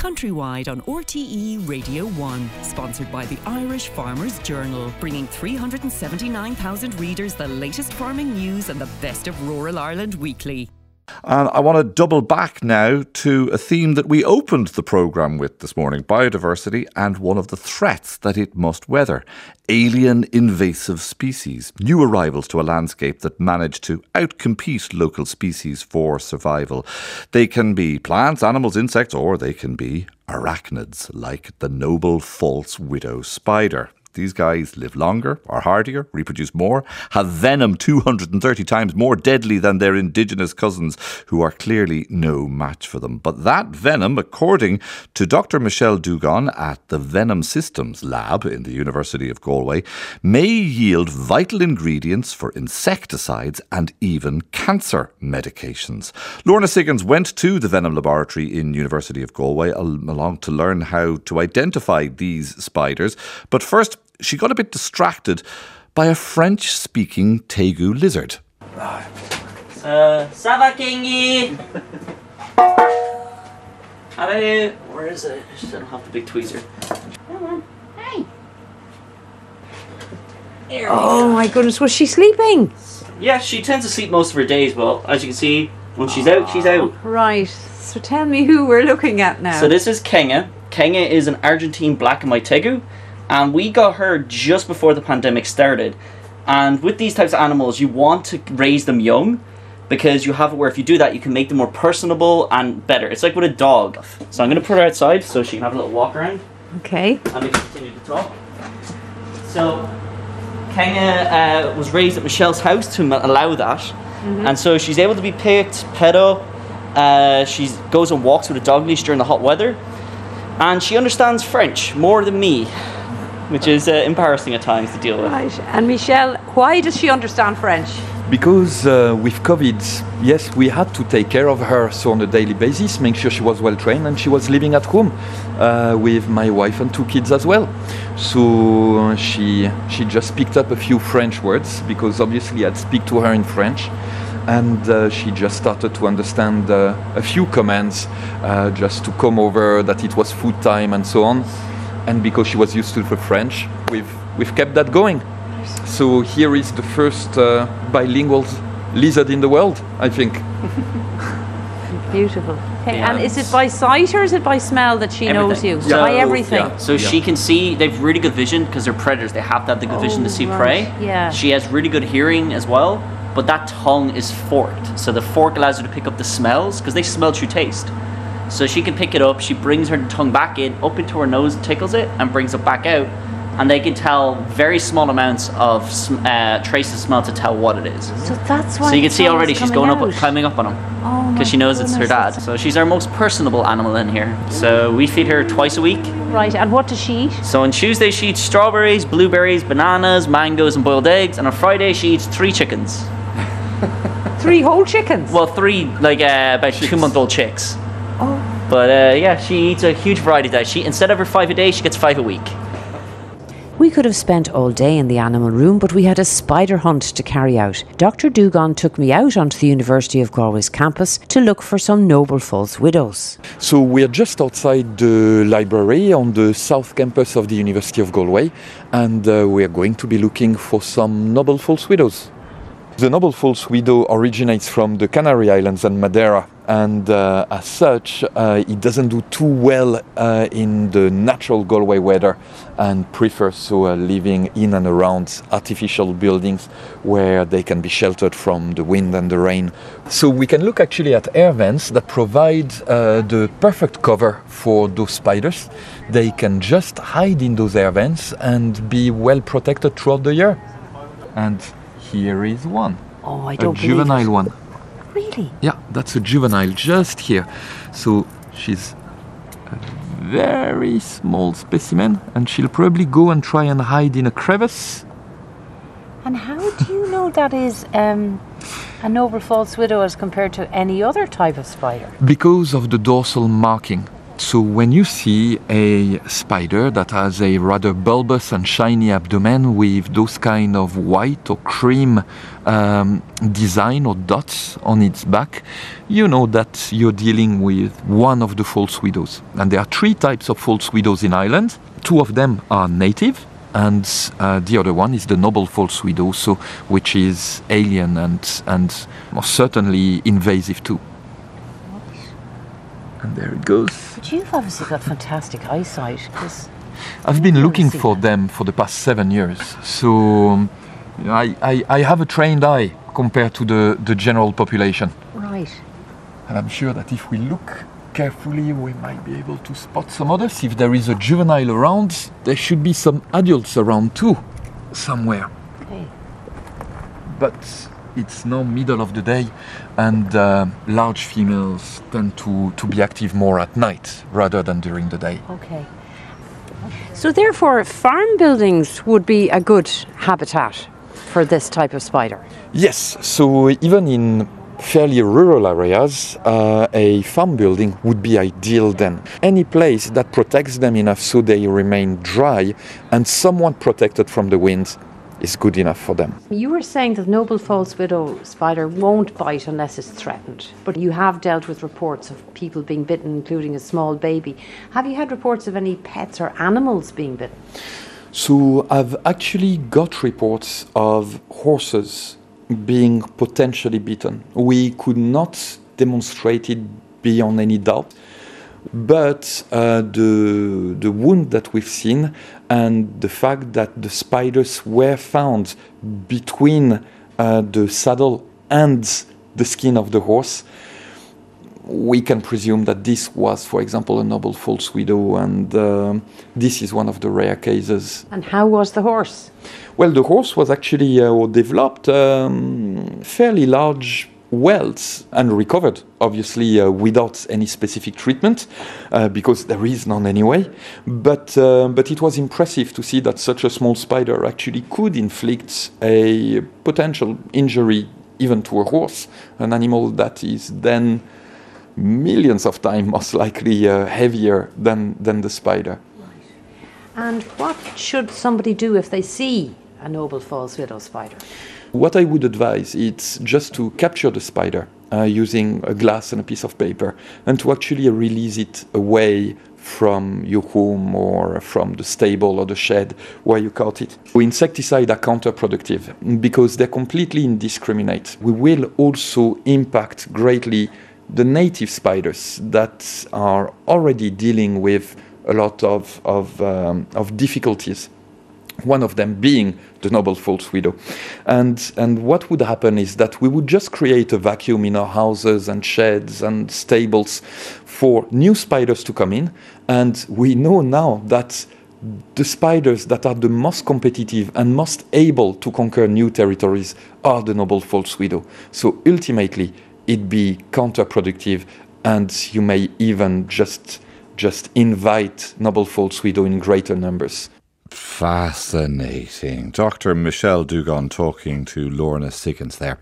countrywide on RTE Radio 1. Sponsored by the Irish Farmers Journal, bringing 379,000 readers the latest farming news and the best of rural Ireland weekly. And I want to double back now to a theme that we opened the programme with this morning biodiversity and one of the threats that it must weather alien invasive species, new arrivals to a landscape that manage to outcompete local species for survival. They can be plants, animals, insects, or they can be arachnids, like the noble false widow spider. These guys live longer, are hardier, reproduce more, have venom 230 times more deadly than their indigenous cousins, who are clearly no match for them. But that venom, according to Dr. Michel Dugon at the Venom Systems Lab in the University of Galway, may yield vital ingredients for insecticides and even cancer medications. Lorna Siggins went to the Venom Laboratory in University of Galway along to learn how to identify these spiders. But first, she got a bit distracted by a French speaking Tegu lizard. Uh, ça va, Kingy? Hello. Where is it? I don't have the big tweezer. Come on. Hey. Oh my goodness, was she sleeping? Yeah, she tends to sleep most of her days, but as you can see, when she's out, she's out. Right. So tell me who we're looking at now. So this is Kenya. Kenya is an Argentine black and white tegu, and we got her just before the pandemic started. And with these types of animals, you want to raise them young because you have it where if you do that, you can make them more personable and better. It's like with a dog. So I'm going to put her outside so she can have a little walk around. Okay. and we continue to talk. So, Kenya uh, was raised at Michel's house to allow that, and so she's able to be picked, pedo. Uh, she goes on walks with a dog leash during the hot weather, and she understands French more than me, which is uh, embarrassing at times to deal with. Right. And Michel, why does she understand French? Because uh, with COVID, yes, we had to take care of her so on a daily basis, make sure she was well trained, and she was living at home uh, with my wife and two kids as well. So uh, she she just picked up a few French words because obviously I'd speak to her in French, and uh, she just started to understand uh, a few commands, uh, just to come over that it was food time and so on. And because she was used to the French, we've we've kept that going. So here is the first uh, bilingual lizard in the world, I think. Beautiful. Okay. Yeah. And is it by sight or is it by smell that she knows you? Everything. by everything. yeah. So she can see, they have really good vision because they're predators. They have to have the good vision to Oh, see right. prey. Yeah. She has really good hearing as well, but that tongue is forked. So the fork allows her to pick up the smells because they smell through taste. So she can pick it up, she brings her tongue back in, up into her nose, tickles it, and brings it back out. And they can tell very small amounts of sm- uh, traces of smell to tell what it is. So that's why. So you can see already she's coming going up, climbing up on him Oh because she knows it's her dad. So she's our most personable animal in here. So we feed her twice a week. Right. And what does she eat? So on Tuesday she eats strawberries, blueberries, bananas, mangoes, and boiled eggs. And on Friday she eats three chickens. Three whole chickens. Well, three like uh, about two-month-old chicks. But uh, yeah, she eats a huge variety of that. She instead of her five a day, she gets five a week. We could have spent all day in the animal room, but we had a spider hunt to carry out. Dr. Dugon took me out onto the University of Galway's campus to look for some noble false widows. So we're just outside the library on the south campus of the University of Galway, and uh, we are going to be looking for some noble false widows. The noble false widow originates from the Canary Islands and Madeira, and uh, as such, uh, it doesn't do too well uh, in the natural Galway weather and prefers so uh, living in and around artificial buildings where they can be sheltered from the wind and the rain. So we can look actually at air vents that provide uh, the perfect cover for those spiders. They can just hide in those air vents and be well protected throughout the year. And here is one, Oh, I a don't believe juvenile one. Really? Yeah, that's a juvenile just here. So she's a very small specimen, and she'll probably go and try and hide in a crevice. And how do you know that is um, a noble false widow as compared to any other type of spider? because of the dorsal marking. So when you see a spider that has a rather bulbous and shiny abdomen with those kind of white or cream um, design or dots on its back, you know that you're dealing with one of the false widows. And there are three types of false widows in Ireland. Two of them are native, and uh, the other one is the noble false widow, so which is alien and and most certainly invasive too. And there it goes. But you've obviously got fantastic eyesight. 'cause- I've been looking for that. them for the past seven years, so you know, I, I, I have a trained eye compared to the, the general population. right. And I'm sure that if we look carefully, we might be able to spot some others. If there is a juvenile around, there should be some adults around too, somewhere. Okay. But it's now middle of the day, and uh, large females tend to, to be active more at night rather than during the day. Okay. So, therefore, farm buildings would be a good habitat for this type of spider. Yes, so even in fairly rural areas, uh, a farm building would be ideal then. Any place that protects them enough so they remain dry and somewhat protected from the wind is good enough for them. You were saying that noble false widow spider won't bite unless it's threatened, but you have dealt with reports of people being bitten, including a small baby. Have you had reports of any pets or animals being bitten? So I've actually got reports of horses being potentially bitten. We could not demonstrate it beyond any doubt, but uh, the the wound that we've seen and the fact that the spiders were found between uh, the saddle and the skin of the horse we can presume that this was, for example, a noble false widow, and um this is one of the rare cases. And how was the horse? Well, the horse was actually uh, developed um, fairly large welts and recovered, obviously uh, without any specific treatment, uh, because there is none anyway. But uh, but it was impressive to see that such a small spider actually could inflict a potential injury even to a horse, an animal that is then millions of times most likely uh, heavier than than the spider. And what should somebody do if they see a noble false widow spider? What I would advise is just to capture the spider uh, using a glass and a piece of paper and to actually release it away from your home or from the stable or the shed where you caught it. Insecticide are counterproductive because they're completely indiscriminate. We will also impact greatly the native spiders that are already dealing with a lot of, of, um, of difficulties one of them being the noble false widow. And, and what would happen is that we would just create a vacuum in our houses and sheds and stables for new spiders to come in. And we know now that the spiders that are the most competitive and most able to conquer new territories are the noble false widow. So ultimately, it'd be counterproductive, and you may even just just invite noble false widow in greater numbers. Fascinating. Dr. Michel Dugon talking to Lorna Siggins there.